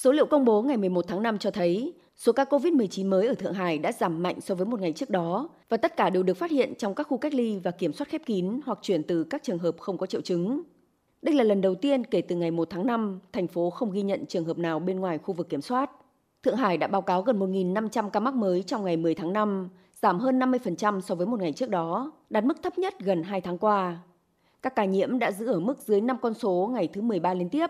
Số liệu công bố ngày 11 tháng 5 cho thấy số ca COVID-19 mới ở Thượng Hải đã giảm mạnh so với một ngày trước đó và tất cả đều được phát hiện trong các khu cách ly và kiểm soát khép kín hoặc chuyển từ các trường hợp không có triệu chứng. Đây là lần đầu tiên kể từ ngày 1 tháng 5, thành phố không ghi nhận trường hợp nào bên ngoài khu vực kiểm soát. Thượng Hải đã báo cáo gần 1.500 ca mắc mới trong ngày 10 tháng 5, giảm hơn 50% so với một ngày trước đó, đạt mức thấp nhất gần 2 tháng qua. Các ca nhiễm đã giữ ở mức dưới 5 con số ngày thứ 13 liên tiếp,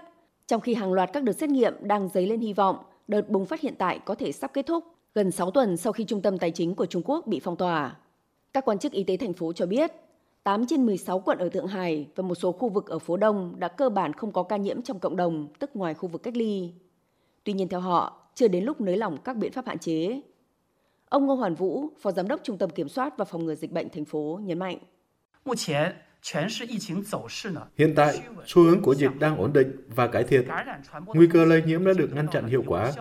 trong khi hàng loạt các đợt xét nghiệm đang dấy lên hy vọng đợt bùng phát hiện tại có thể sắp kết thúc gần 6 tuần sau khi trung tâm tài chính của Trung Quốc bị phong tỏa. Các quan chức y tế thành phố cho biết, 8 trên 16 quận ở Thượng Hải và một số khu vực ở phố Đông đã cơ bản không có ca nhiễm trong cộng đồng, tức ngoài khu vực cách ly. Tuy nhiên theo họ, chưa đến lúc nới lỏng các biện pháp hạn chế. Ông Ngô Hoàn Vũ, Phó Giám đốc Trung tâm Kiểm soát và Phòng ngừa Dịch bệnh thành phố nhấn mạnh. Hiện tại, xu hướng của dịch đang ổn định và cải thiện. Nguy cơ lây nhiễm đã được ngăn chặn hiệu quả.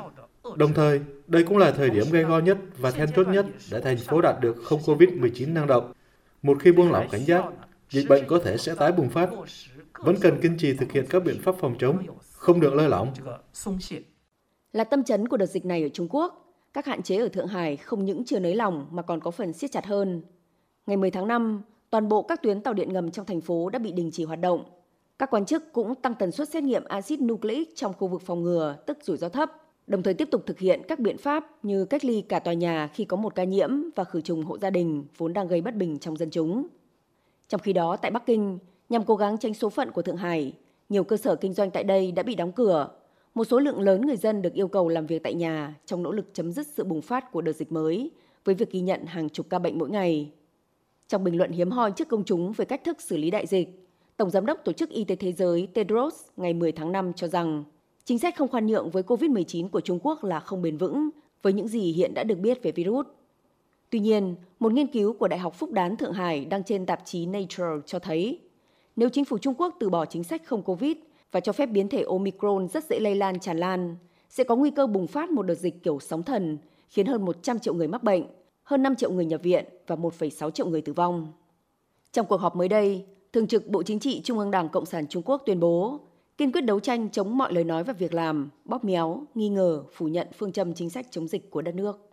Đồng thời, đây cũng là thời điểm gây go nhất và then chốt nhất để thành phố đạt được không COVID-19 năng động. Một khi buông lỏng cảnh giác, dịch bệnh có thể sẽ tái bùng phát. Vẫn cần kiên trì thực hiện các biện pháp phòng chống, không được lơi lỏng. Là tâm chấn của đợt dịch này ở Trung Quốc, các hạn chế ở Thượng Hải không những chưa nới lỏng mà còn có phần siết chặt hơn. Ngày 10 tháng 5, toàn bộ các tuyến tàu điện ngầm trong thành phố đã bị đình chỉ hoạt động. Các quan chức cũng tăng tần suất xét nghiệm axit nucleic trong khu vực phòng ngừa, tức rủi ro thấp, đồng thời tiếp tục thực hiện các biện pháp như cách ly cả tòa nhà khi có một ca nhiễm và khử trùng hộ gia đình vốn đang gây bất bình trong dân chúng. Trong khi đó, tại Bắc Kinh, nhằm cố gắng tránh số phận của Thượng Hải, nhiều cơ sở kinh doanh tại đây đã bị đóng cửa. Một số lượng lớn người dân được yêu cầu làm việc tại nhà trong nỗ lực chấm dứt sự bùng phát của đợt dịch mới, với việc ghi nhận hàng chục ca bệnh mỗi ngày. Trong bình luận hiếm hoi trước công chúng về cách thức xử lý đại dịch, Tổng Giám đốc Tổ chức Y tế Thế giới Tedros ngày 10 tháng 5 cho rằng chính sách không khoan nhượng với COVID-19 của Trung Quốc là không bền vững với những gì hiện đã được biết về virus. Tuy nhiên, một nghiên cứu của Đại học Phúc Đán Thượng Hải đăng trên tạp chí Nature cho thấy nếu chính phủ Trung Quốc từ bỏ chính sách không COVID và cho phép biến thể Omicron rất dễ lây lan tràn lan, sẽ có nguy cơ bùng phát một đợt dịch kiểu sóng thần, khiến hơn 100 triệu người mắc bệnh hơn 5 triệu người nhập viện và 1,6 triệu người tử vong. Trong cuộc họp mới đây, Thường trực Bộ Chính trị Trung ương Đảng Cộng sản Trung Quốc tuyên bố kiên quyết đấu tranh chống mọi lời nói và việc làm, bóp méo, nghi ngờ, phủ nhận phương châm chính sách chống dịch của đất nước.